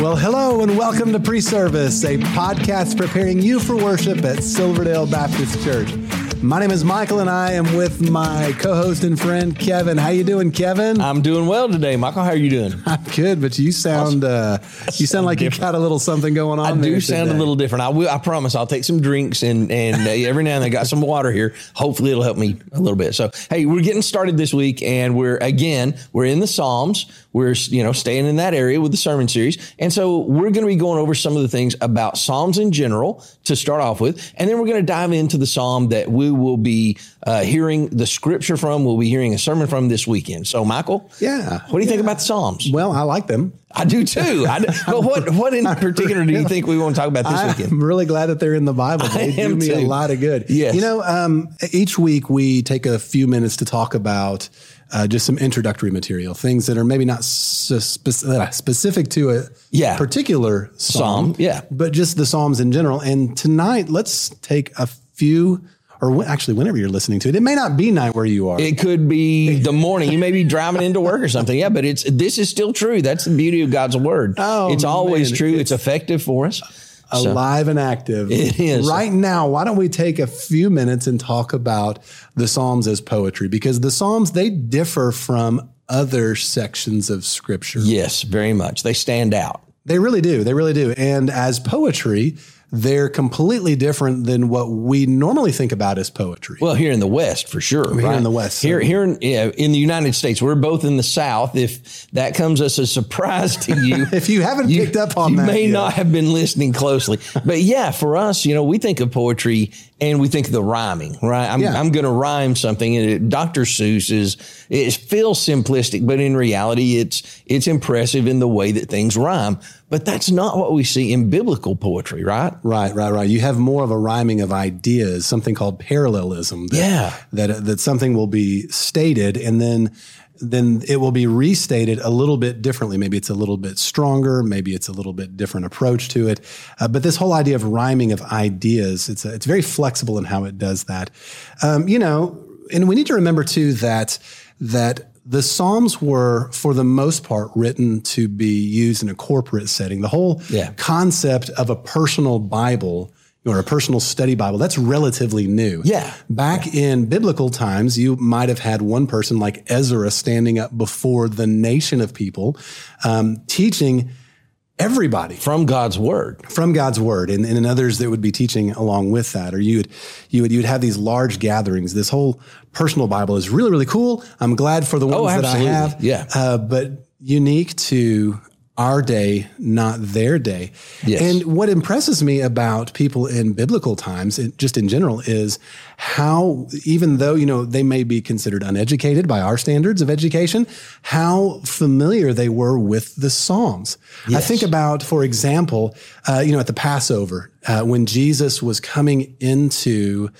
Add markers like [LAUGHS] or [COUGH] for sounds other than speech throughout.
Well, hello and welcome to Pre Service, a podcast preparing you for worship at Silverdale Baptist Church. My name is Michael, and I am with my co-host and friend Kevin. How you doing, Kevin? I'm doing well today, Michael. How are you doing? [LAUGHS] I'm good, but you sound uh, you sound like different. you got a little something going on. I do sound today. a little different. I will. I promise. I'll take some drinks and and uh, every now and then I got some water here. Hopefully, it'll help me a little bit. So, hey, we're getting started this week, and we're again we're in the Psalms. We're you know staying in that area with the sermon series, and so we're going to be going over some of the things about Psalms in general to start off with, and then we're going to dive into the Psalm that we will be uh, hearing the scripture from. We'll be hearing a sermon from this weekend. So, Michael, yeah, what do you yeah. think about the Psalms? Well, I like them. I do too. I, [LAUGHS] but what what in particular do you think we want to talk about this weekend? I'm really glad that they're in the Bible. [LAUGHS] They do me too. a lot of good. Yes. You know, um, each week we take a few minutes to talk about uh, just some introductory material, things that are maybe not spe- uh, specific to a yeah. particular psalm, psalm, yeah, but just the psalms in general. And tonight, let's take a few or actually whenever you're listening to it. It may not be night where you are. It could be the morning. You may be driving into work or something. Yeah, but it's this is still true. That's the beauty of God's word. Oh, it's always man. true. It's, it's, effective for us. Alive so, and active. [LAUGHS] It is. Right now, why don't we take a few minutes and talk about the Psalms as poetry? Because the Psalms, they differ from other sections of scripture. Yes, very much. They stand out. They really do. They really do. And as poetry, they're completely different than what we normally think about as poetry. Well, here in the West, for sure. Here right? in the West. Here, here in, yeah, in the United States, we're both in the South. If that comes as a surprise to you, [LAUGHS] if you haven't you, picked up on you that, may yet. not have been listening closely. but yeah, for us, you know, we think of poetry and we think of the rhyming, right? I'm, yeah. I'm going to rhyme something. And it, Dr. Seuss is, it feels simplistic, but in reality, it's, it's impressive in the way that things rhyme. But that's not what we see in biblical poetry, right? Right, right, right. You have more of a rhyming of ideas, something called parallelism. That, yeah. That, that something will be stated and then then it will be restated a little bit differently. Maybe it's a little bit stronger. Maybe it's a little bit different approach to it. Uh, but this whole idea of rhyming of ideas, it's a, it's very flexible in how it does that. Um, you know, and we need to remember too that that the Psalms were, for the most part, written to be used in a corporate setting. The whole yeah. concept of a personal Bible or a personal study Bible, that's relatively new. Yeah. Back yeah. in biblical times, you might have had one person like Ezra standing up before the nation of people, um, teaching everybody from God's word, from God's word, and, and others that would be teaching along with that, or you would you would you would have these large gatherings. This whole personal Bible is really really cool. I'm glad for the ones oh, that I have, yeah, uh, but unique to our day, not their day. Yes. And what impresses me about people in biblical times, just in general, is how, even though, you know, they may be considered uneducated by our standards of education, how familiar they were with the Psalms. Yes. I think about, for example, uh, you know, at the Passover, uh, when Jesus was coming into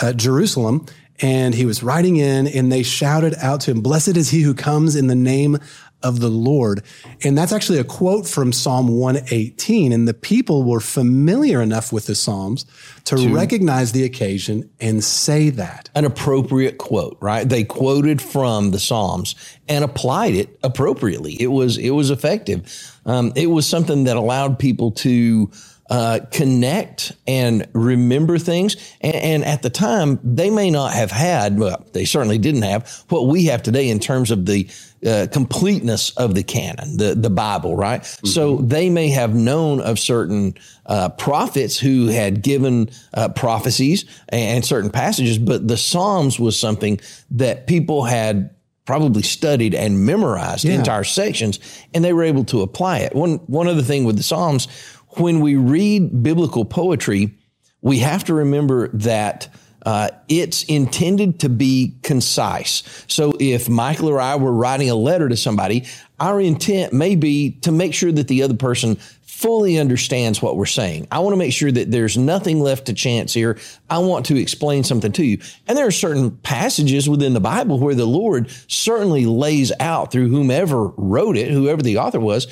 uh, Jerusalem, and he was riding in and they shouted out to him, blessed is he who comes in the name of the Lord. And that's actually a quote from Psalm 118. And the people were familiar enough with the Psalms to, to, recognize the occasion and say that. An appropriate quote, right? They quoted from the Psalms and applied it appropriately. It was, it was effective. Um, it was something that allowed people to uh, connect and remember things. And, and, at the time, they may not have had, well, they certainly didn't have what we have today in terms of the uh, completeness of the canon, the, the Bible, right? Mm-hmm. So they may have known of certain uh, prophets who had given uh, prophecies and certain passages, but the Psalms was something that people had probably studied and memorized yeah. entire sections, and they were able to apply it. One one other thing with the Psalms when we read biblical poetry, we have to remember that uh, it's intended to be concise. So if Michael or I were writing a letter to somebody, our intent may be to make sure that the other person fully understands what we're saying. I want to make sure that there's nothing left to chance here. I want to explain something to you. And there are certain passages within the Bible where the Lord certainly lays out through whomever wrote it, whoever the author was,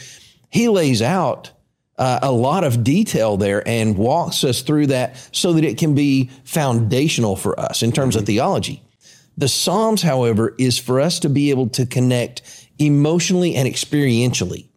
he lays out uh, a lot of detail there and walks us through that so that it can be foundational for us in terms mm-hmm. of theology. The Psalms, however, is for us to be able to connect emotionally and experientially.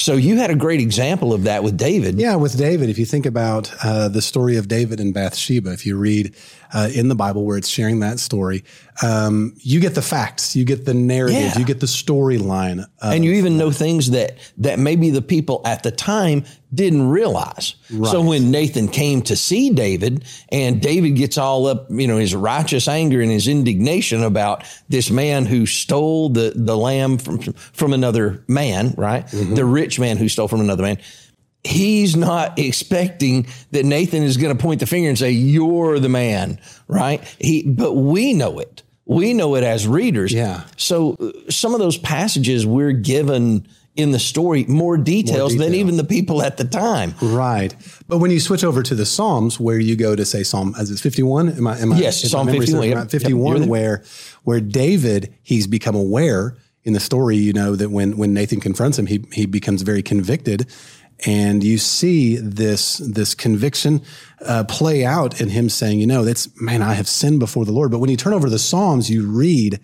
So you had a great example of that with David. Yeah, with David. If you think about uh, the story of David and Bathsheba, if you read uh, in the Bible where it's sharing that story, um, you get the facts, you get the narrative, yeah. you get the storyline, and you even know things that that maybe the people at the time didn't realize. Right. So when Nathan came to see David and David gets all up, you know, his righteous anger and his indignation about this man who stole the, the lamb from, from another man, right? Mm-hmm. The rich man who stole from another man. He's not expecting that Nathan is going to point the finger and say, you're the man, right? He, but we know it. We know it as readers. Yeah. So uh, some of those passages we're given, in the story more details more detail. than even the people at the time. Right. But when you switch over to the Psalms, where you go to say Psalm, as it's 51, am I, am I, yes, Psalm 51, yep. 51, yep, where, where David, he's become aware in the story, you know, that when, when Nathan confronts him, he, he becomes very convicted. And you see this, this conviction uh, play out in him saying, you know, that's, man, I have sinned before the Lord. But when you turn over the Psalms, you read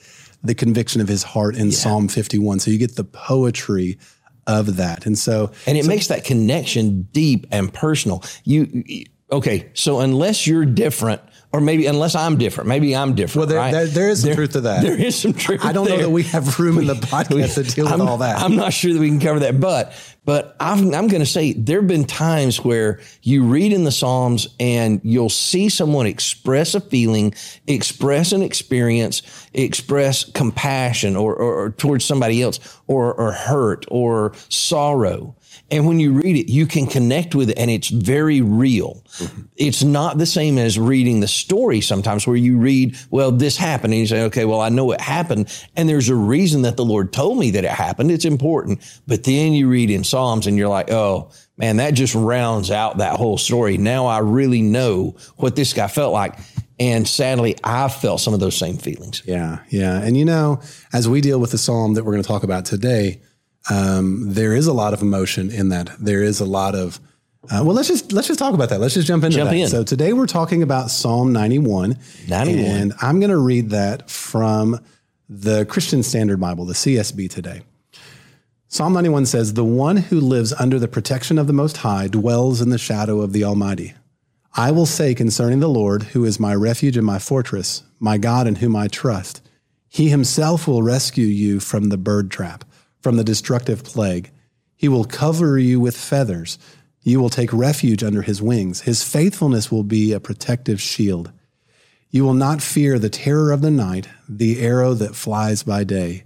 the conviction of his heart in yeah. Psalm 51. So you get the poetry of that. And so, and it so, makes that connection deep and personal. You, okay. So unless you're different, or maybe unless I'm different, maybe I'm different. Well, there, right? there, there is some there, truth to that. There is some truth. I don't there. know that we have room in the [LAUGHS] podcast we, to deal with I'm, all that. I'm not sure that we can cover that, but but I'm, I'm going to say there have been times where you read in the Psalms and you'll see someone express a feeling, express an experience, express compassion or, or, or towards somebody else, or, or hurt or sorrow. And when you read it, you can connect with it and it's very real. Mm-hmm. It's not the same as reading the story sometimes where you read, well, this happened. And you say, okay, well, I know it happened. And there's a reason that the Lord told me that it happened. It's important. But then you read in Psalms and you're like, oh, man, that just rounds out that whole story. Now I really know what this guy felt like. And sadly, I felt some of those same feelings. Yeah, yeah. And you know, as we deal with the psalm that we're going to talk about today, um, there is a lot of emotion in that. There is a lot of uh, well, let's just let's just talk about that. Let's just jump into jump that. In. So today we're talking about Psalm 91. 91. And I'm going to read that from the Christian Standard Bible, the CSB today. Psalm 91 says, The one who lives under the protection of the Most High dwells in the shadow of the Almighty. I will say concerning the Lord, who is my refuge and my fortress, my God in whom I trust, he himself will rescue you from the bird trap from the destructive plague. He will cover you with feathers. You will take refuge under his wings. His faithfulness will be a protective shield. You will not fear the terror of the night, the arrow that flies by day,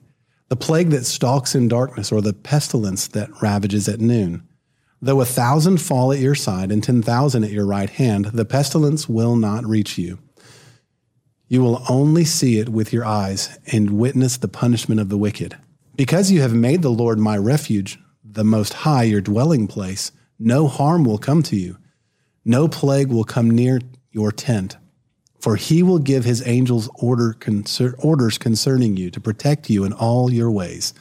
the plague that stalks in darkness, or the pestilence that ravages at noon. Though a thousand fall at your side and ten thousand at your right hand, the pestilence will not reach you. You will only see it with your eyes and witness the punishment of the wicked. Because you have made the Lord my refuge, the Most High your dwelling place, no harm will come to you. No plague will come near your tent. For he will give his angels order, concer- orders concerning you to protect you in all your ways.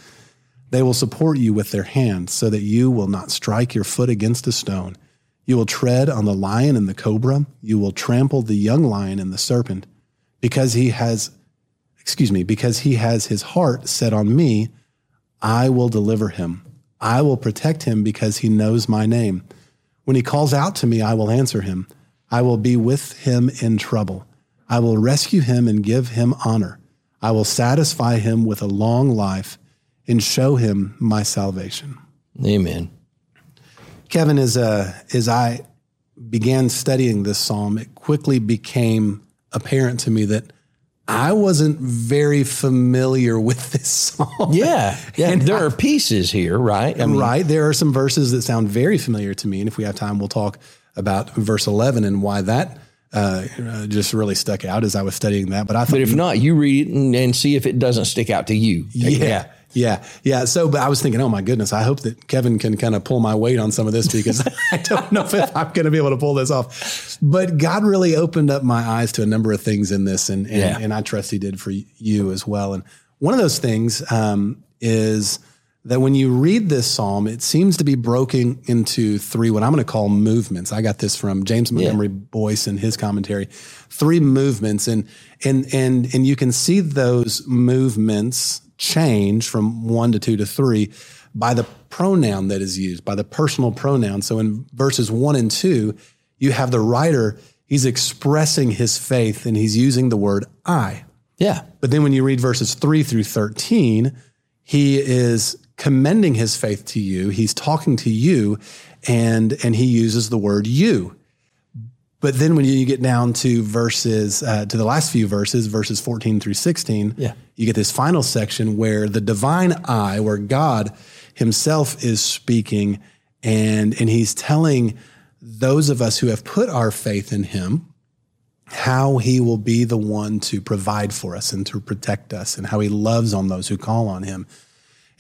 They will support you with their hands so that you will not strike your foot against a stone. You will tread on the lion and the cobra. You will trample the young lion and the serpent. Because he has, excuse me, because he has his heart set on me, I will deliver him. I will protect him because he knows my name. When he calls out to me, I will answer him. I will be with him in trouble. I will rescue him and give him honor. I will satisfy him with a long life and show him my salvation. Amen. Kevin, as, uh, as I began studying this psalm, it quickly became apparent to me that I wasn't very familiar with this song. Yeah. Yeah. [LAUGHS] And there I, are pieces here, right? I mean, right. There are some verses that sound very familiar to me. And if we have time, we'll talk about verse 11 and why that uh, just really stuck out as I was studying that. But I thought, but if not, you read it and, and see if it doesn't stick out to you. Yeah. Yeah. Yeah, yeah. So, but I was thinking, oh my goodness, I hope that Kevin can kind of pull my weight on some of this because [LAUGHS] I don't know if I'm going to be able to pull this off. But God really opened up my eyes to a number of things in this, and and, Yeah. and I trust He did for you as well. And one of those things um, is that when you read this psalm, it seems to be broken into three what I'm going to call movements. I got this from James Montgomery Boice in his commentary. Three movements, and and and and you can see those movements change from one to two to three by the pronoun that is used, by the personal pronoun. So in verses one and two, you have the writer, he's expressing his faith and he's using the word I. Yeah. But then when you read verses three through 13, he is commending his faith to you. He's talking to you and, and he uses the word you. But then when you get down to verses, uh, to the last few verses, verses 14 through 16, Yeah. you get this final section where the divine I, where God himself is speaking and, and he's telling those of us who have put our faith in him, how he will be the one to provide for us and to protect us and how he loves on those who call on him.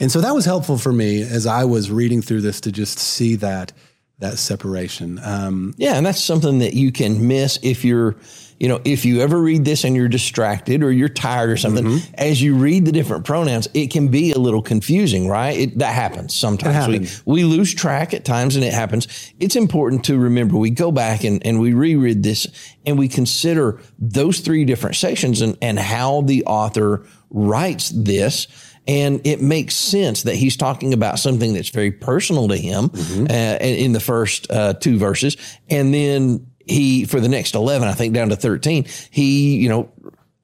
And so that was helpful for me as I was reading through this to just see that that separation. Um, Yeah, and that's something that you can miss if you're, you know, if you ever read this and you're distracted or you're tired or something. Mm-hmm. As you read the different pronouns, it can be a little confusing, right? It, that happens sometimes. happens. We, we lose track at times, and it happens. It's important to remember. We go back and, and we reread this, and we consider those three different sections and and how the author writes this. And it makes sense that he's talking about something that's very personal to him uh, in the first uh, two verses. And then he, for the next 11, I think down to 13, he, you know,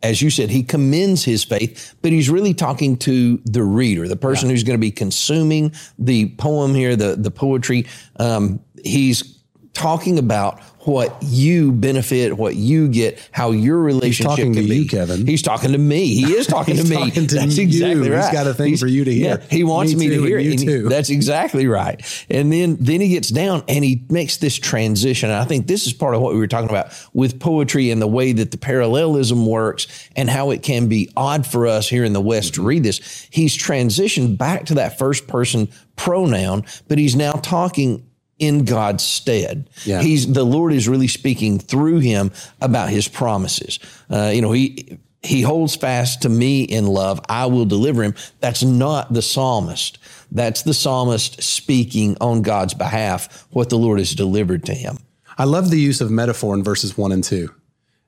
as you said, he commends his faith, but he's really talking to the reader, the person who's going to be consuming the poem here, the, the poetry. Um, he's talking about what you benefit, what you get, how your relationship is. He's talking to be. you, Kevin. He's talking to me. He is [LAUGHS] talking to me. talking to That's you. exactly He's right. got a thing for you to hear. he wants Me me, to hear it. he- too. that's exactly right. And then then he gets down and he makes this transition. And I think this is part of what we were talking about with poetry and the way that the parallelism works and how it can be odd for us here in the West to read this. He's transitioned back to that first person pronoun, but he's now talking in God's stead. Yeah. He's the Lord is really speaking through him about his promises. Uh, you know, he he holds fast to me in love. I will deliver him. That's not the psalmist. That's the psalmist speaking on God's behalf what the Lord has delivered to him. I love the use of metaphor in verses one and two.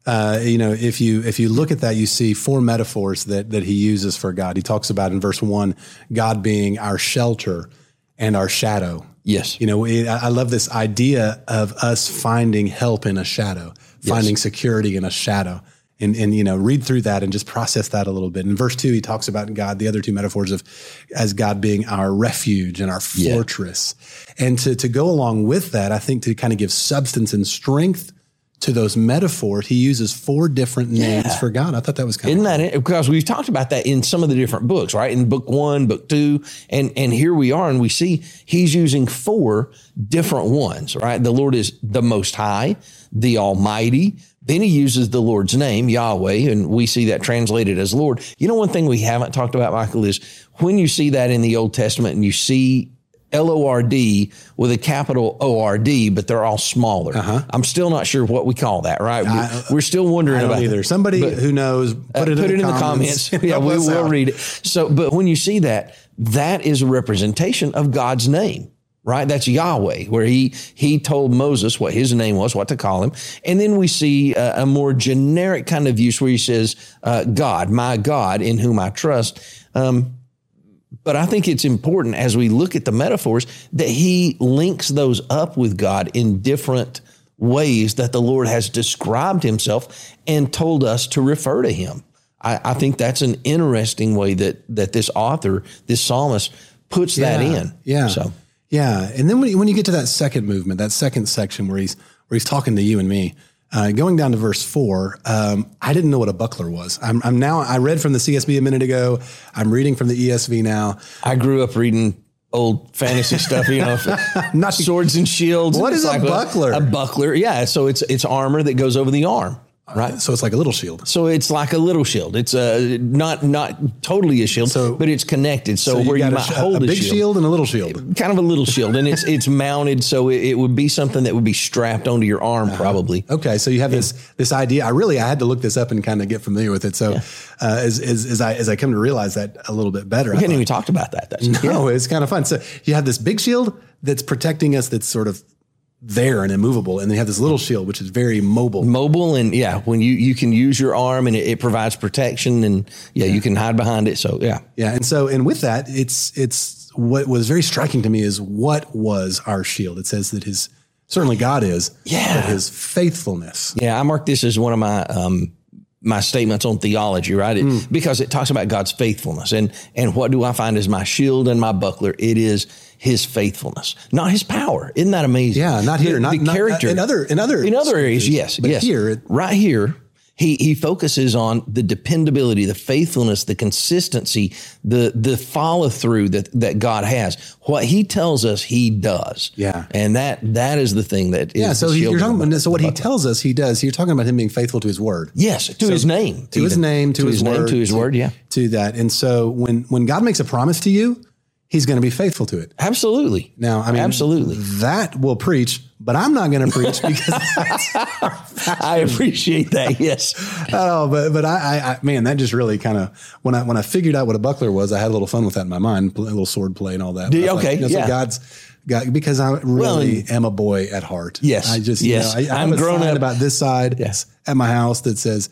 Uh, you know, if you if you look at that, you see four metaphors that that he uses for God. He talks about in verse one, God being our shelter and our shadow. Yes. You know, it, I I love this idea of us finding help in a shadow, finding security in a shadow. And, and, you know, read through that and just process that a little bit. In verse two, he talks about God, the other two metaphors of as God being our refuge and our Yeah. fortress. And to, to go along with that, I think to kind of give substance and strength to those metaphors, he uses four different names Yeah. for God. I thought that was kind of... Isn't of that it? Because we've talked about that in some of the different books, right? In book one, book two, and and here we are, and we see he's using four different ones, right? The Lord is the Most High, the Almighty. Then he uses the Lord's name, Yahweh, and we see that translated as Lord. You know, one thing we haven't talked about, Michael, is when you see that in the Old Testament and you see L O R D with a capital O R D, but they're all smaller. I'm still not sure what we call that, right? We, we're still wondering I about either. Somebody who knows, put it, Uh, put in, it the in the comments. comments. [LAUGHS] yeah, we will out. read it. So, but when you see that, that is a representation of God's name, right? That's Yahweh, where he he told Moses what his name was, what to call him, and then we see a, a more generic kind of use where he says, uh, "God, my God, in whom I trust." Um, but I think it's important as we look at the metaphors that he links those up with God in different ways that the Lord has described himself and told us to refer to him. I, I think that's an interesting way that that this author, this psalmist, puts that in. Yeah. So yeah. And then when you, when you get to that second movement, that second section where he's where he's talking to you and me, uh, going down to verse four, um, I didn't know what a buckler was. I'm, I'm now. I read from the CSB a minute ago. I'm reading from the ESV now. I grew up reading old fantasy [LAUGHS] stuff, you know, Not- [LAUGHS] swords and shields. What It's is a buckler? A buckler, yeah. So it's it's armor that goes over the arm. Right? So it's like a little shield. So it's like a little shield. It's uh, not not totally a shield, So- but it's connected. So, So where you might a, sh- hold a big shield. and a little shield. kind of a little shield, and it's it's mounted, so it, it would be something that would be strapped onto your arm, Uh-huh. probably. Okay, so you have this this idea. I really I had to look this up and kind of get familiar with it. So uh, as, as as I as I come to realize that a little bit better, I We hadn't thought, even talked about that. That's, no, it's kind of fun. So you have this big shield that's protecting us, that's sort of there and immovable, and they have this little shield which is very mobile. mobile and yeah, when you you can use your arm and it, it provides protection, and yeah, you can hide behind it. So yeah, Yeah, and so and with that, it's it's what was very striking to me is what was our shield. It says that his certainly God is, Yeah. but his faithfulness. Yeah, I mark this as one of my um, my statements on theology, right? It, Hmm. Because it talks about God's faithfulness, and and what do I find as my shield and my buckler? It is His faithfulness, not His power. Isn't that amazing? Yeah, not here, The, not the not- character in other in other in other areas. Yes, but yes. here right here. He, he focuses on the dependability, the faithfulness, the consistency, the the follow through that that God has. What He tells us, He does. Yeah. and that that is the thing that Yeah, so he, you're talking about so what he tells us he does. You're talking about him being faithful to his word. Yes, to his name. to his name, to, his, name, word, to his word. Yeah, to that. And so when when God makes a promise to you, He's going to be faithful to it. absolutely. Now, I mean, absolutely. that will preach, but I'm not going to preach [LAUGHS] because I appreciate that. Yes. [LAUGHS] oh, but but I, I, I man, that just really kind of when I when I figured out what a buckler was, I had a little fun with that in my mind, a little sword play and all that. Did you? I was Okay, you know, so. God's. God, because I really and- am a boy at heart. Yes, I just yes. You know, I, I I'm have a grown up- about this side Yes. at my house that says,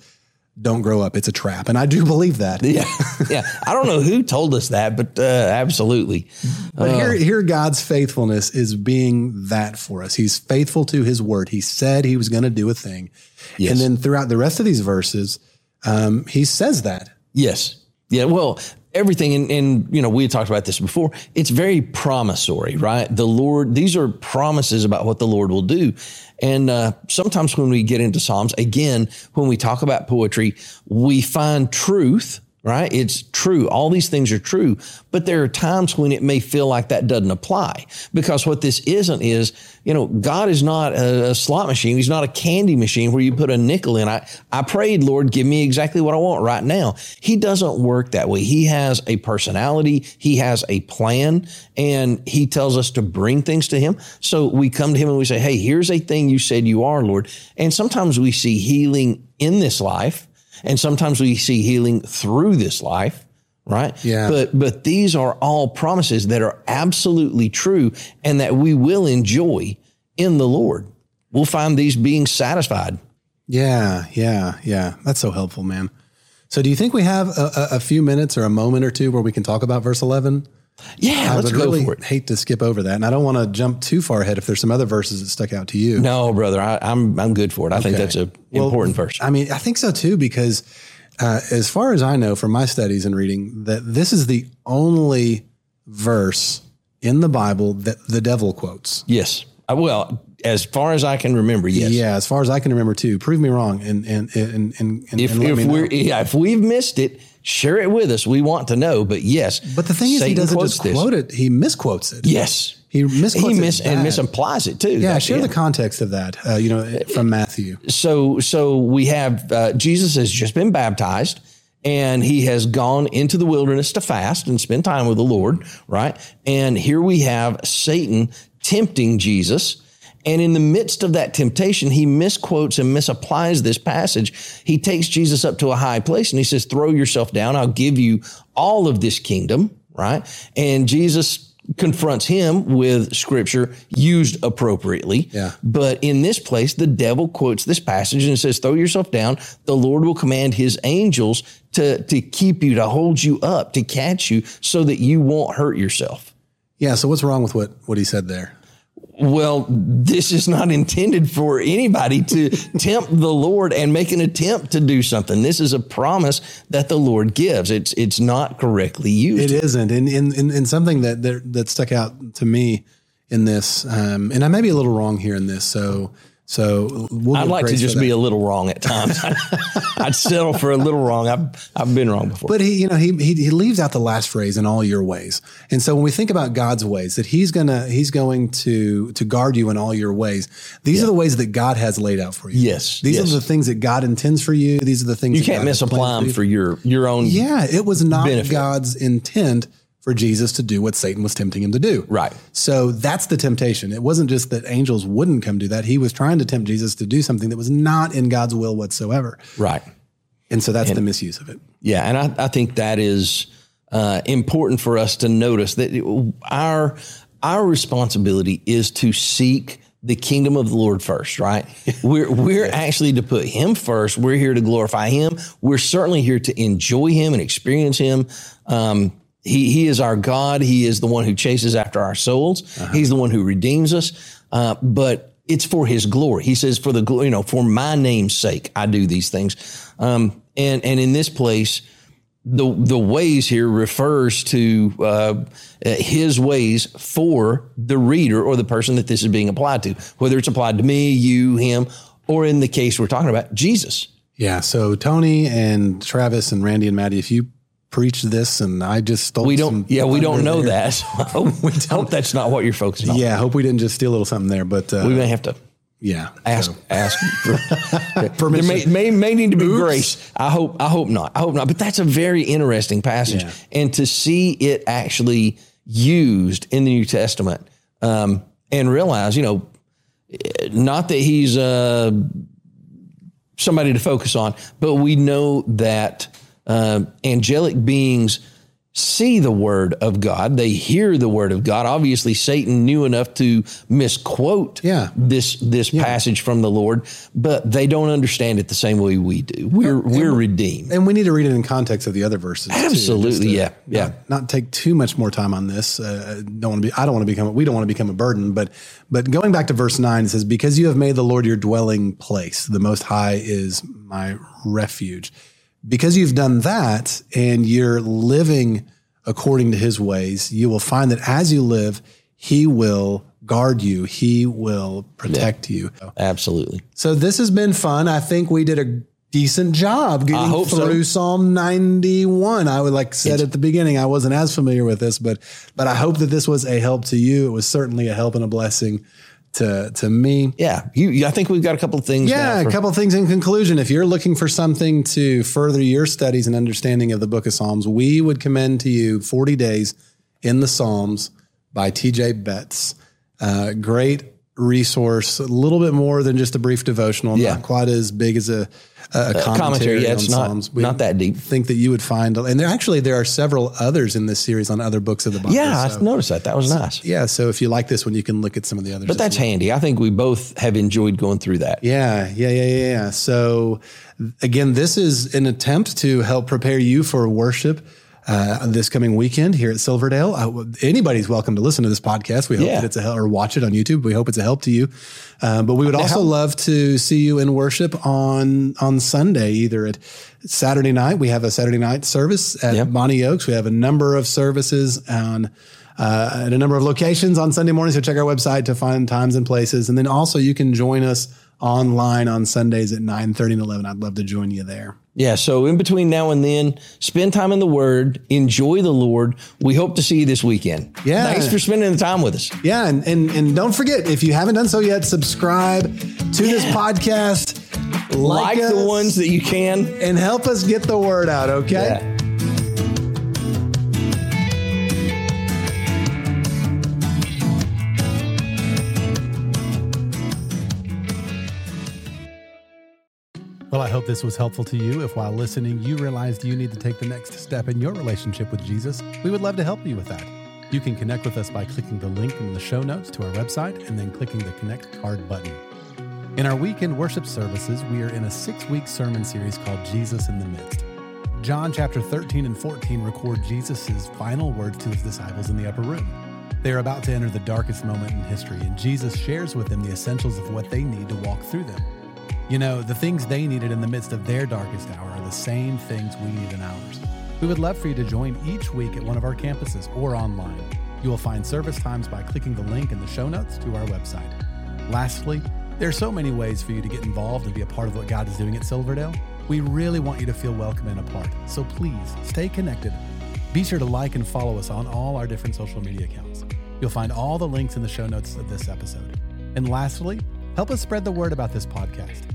"Don't grow up. It's a trap," and I do believe that. Yeah. [LAUGHS] Yeah. I don't know who told us that, but uh, absolutely. But here, here, God's faithfulness is being that for us. He's faithful to His word. He said He was going to do a thing, Yes. and then throughout the rest of these verses, um, He says that. Yes. Yeah. Well, everything, and, and you know, we had talked about this before. It's very promissory, right? The Lord, these are promises about what the Lord will do. And uh, sometimes when we get into Psalms, again, when we talk about poetry, we find truth. Right? It's true. All these things are true, but there are times when it may feel like that doesn't apply because what this isn't is, you know, God is not a, a slot machine. He's not a candy machine where you put a nickel in. I, I prayed, Lord, give me exactly what I want right now. He doesn't work that way. He has a personality. He has a plan and he tells us to bring things to him. So we come to him and we say, Hey, here's a thing you said you are, Lord. And sometimes we see healing in this life and sometimes we see healing through this life right Yeah. but but these are all promises that are absolutely true and that we will enjoy in the lord we'll find these being satisfied Yeah, yeah, yeah. That's so helpful, man. So, do you think we have a, a, few minutes or a moment or two where we can talk about verse eleven? Yeah I let's would go really for it. hate to skip over that, and I don't want to jump too far ahead. If there's some other verses that stuck out to you, no brother I, i'm i'm good for it. I think that's a Well, important verse. I mean, I think so too, because uh, as far as I know from my studies and reading, that this is the only verse in the Bible that the devil quotes. yes. Uh, well as far as i can remember yes Yeah, as far as I can remember too. Prove me wrong, and and and and, and if, and if we're yeah if we've missed it share it with us we want to know but yes But the thing is, he doesn't just this. quote it; he misquotes it. yes He misquotes he it mis- and bad. misapplies it too Yeah, share the context of that. Uh, you know, from Matthew. so so we have uh, Jesus has just been baptized and he has gone into the wilderness to fast and spend time with the Lord, right? And here we have Satan tempting Jesus. And in the midst of that temptation, he misquotes and misapplies this passage. He takes Jesus up to a high place and he says, throw yourself down. I'll give you all of this kingdom, right? And Jesus confronts him with scripture used appropriately. Yeah. But in this place, the devil quotes this passage and says, throw yourself down. The Lord will command his angels to, to keep you, to hold you up, to catch you so that you won't hurt yourself. Yeah. So what's wrong with what what he said there? Well, this is not intended for anybody to [LAUGHS] tempt the Lord and make an attempt to do something. This is a promise that the Lord gives. It's it's not correctly used. It isn't, and and, and, and something that, that that stuck out to me in this, um, and I may be a little wrong here in this. So So we'll I'd like to just be a little wrong at times. [LAUGHS] [LAUGHS] I'd settle for a little wrong. I've I've been wrong before. But he, you know, he, he he leaves out the last phrase in all your ways. And so when we think about God's ways, that he's gonna he's going to to guard you in all your ways. These are the ways that God has laid out for you. Yes, These yes. are the things that God intends for you. These are the things you can't God misapply them for your your own. Yeah, it was not benefit. God's intent for Jesus to do what Satan was tempting him to do. Right. So that's the temptation. It wasn't just that angels wouldn't come do that. He was trying to tempt Jesus to do something that was not in God's will whatsoever. Right. And so that's the misuse of it. Yeah, and I, I think that is uh, important for us to notice that it- our our responsibility is to seek the kingdom of the Lord first. Right? [LAUGHS] We're we're actually to put Him first. We're here to glorify Him. We're certainly here to enjoy Him and experience Him. Um, he He is our God. He is the one who chases after our souls. He's the one who redeems us. Uh, but it's for his glory. He says, for the, glo- you know, for my name's sake, I do these things. Um, and, and in this place, the, the ways here refers to, uh, his ways for the reader or the person that this is being applied to, whether it's applied to me, you, him, or in the case we're talking about, Jesus. Yeah. So Tony and Travis and Randy and Maddie, if you preach this and I just stole We don't, yeah, we don't know there- that. So [LAUGHS] I hope, that's not what you're focusing on. Yeah. I hope we didn't just steal a little something there, but uh, We may have to yeah. ask So, ask [LAUGHS] for there Permission. may, may may need to be Oops. grace. I hope I hope not. I hope not. But that's a very interesting passage, Yeah. and to see it actually used in the New Testament, um, and realize, you know, not that he's uh, somebody to focus on, but we know that uh, angelic beings see the word of God. They hear the word of God. Obviously, Satan knew enough to misquote Yeah. this this passage from the Lord, but they don't understand it the same way we do. We're we're redeemed. and we need to read it in context of the other verses. Absolutely, just to yeah, yeah. Not, not take too much more time on this. Uh, don't want to be. I don't want to become. We don't want to become a burden. But but going back to verse nine, it says, "Because you have made the Lord your dwelling place, the Most High is my refuge." Because you've done that, and you're living according to His ways, you will find that as you live, He will guard you. He will protect you. Absolutely. So this has been fun. I think we did a decent job getting hope so. through Psalm 91. I would like said at the beginning, I wasn't as familiar with this, but but I hope that this was a help to you. It was certainly a help and a blessing to to me. Yeah, you, I think we've got a couple of things. Yeah, now a couple of things in conclusion. If you're looking for something to further your studies and understanding of the book of Psalms, we would commend to you 40 Days in the Psalms by TJ Betts. Uh, great resource, a little bit more than just a brief devotional, Yeah. not quite as big as a, a, uh, commentary. commentary, yeah, it's on not- Psalms. not that deep. think that you would find, and there actually there are several others in this series on other books of the Bible. Yeah, so, I noticed that. That was nice. yeah. So if you like this one, you can look at some of the others. But that's handy. I think we both have enjoyed going through that. Yeah, yeah, yeah, yeah, yeah. So again, this is an attempt to help prepare you for worship uh, this coming weekend here at Silverdale. Uh, anybody's welcome to listen to this podcast. We hope Yeah. that it's a help, or watch it on YouTube. We hope it's a help to you. Uh, but we would also love to see you in worship on on Sunday, either at Saturday night. We have a Saturday night service at Yep. Bonny Oaks. We have a number of services on uh, at a number of locations on Sunday morning. So check our website to find times and places. And then also you can join us online on Sundays at 9 30 and 11. I'd love to join you there. Yeah. So in between now and then, spend time in the Word, enjoy the Lord. We hope to see you this weekend. Yeah. Thanks for spending the time with us. Yeah. And, and, and don't forget, if you haven't done so yet, subscribe to this podcast. Like, the us, ones that you can. and help us get the word out. Okay. Yeah. Well, I hope this was helpful to you. If while listening, you realized you need to take the next step in your relationship with Jesus, we would love to help you with that. You can connect with us by clicking the link in the show notes to our website and then clicking the Connect Card button. In our weekend worship services, we are in a six week sermon series called Jesus in the Midst. John chapter 13 and 14 record Jesus' final words to his disciples in the upper room. They are about to enter the darkest moment in history, and Jesus shares with them the essentials of what they need to walk through them. You know, the things they needed in the midst of their darkest hour are the same things we need in ours. We would love for you to join each week at one of our campuses or online. You will find service times by clicking the link in the show notes to our website. Lastly, There are so many ways for you to get involved and be a part of what God is doing at Silverdale. We really want you to feel welcome and a part, so please stay connected. Be sure to like and follow us on all our different social media accounts. You'll find all the links in the show notes of this episode. And lastly, help us spread the word about this podcast.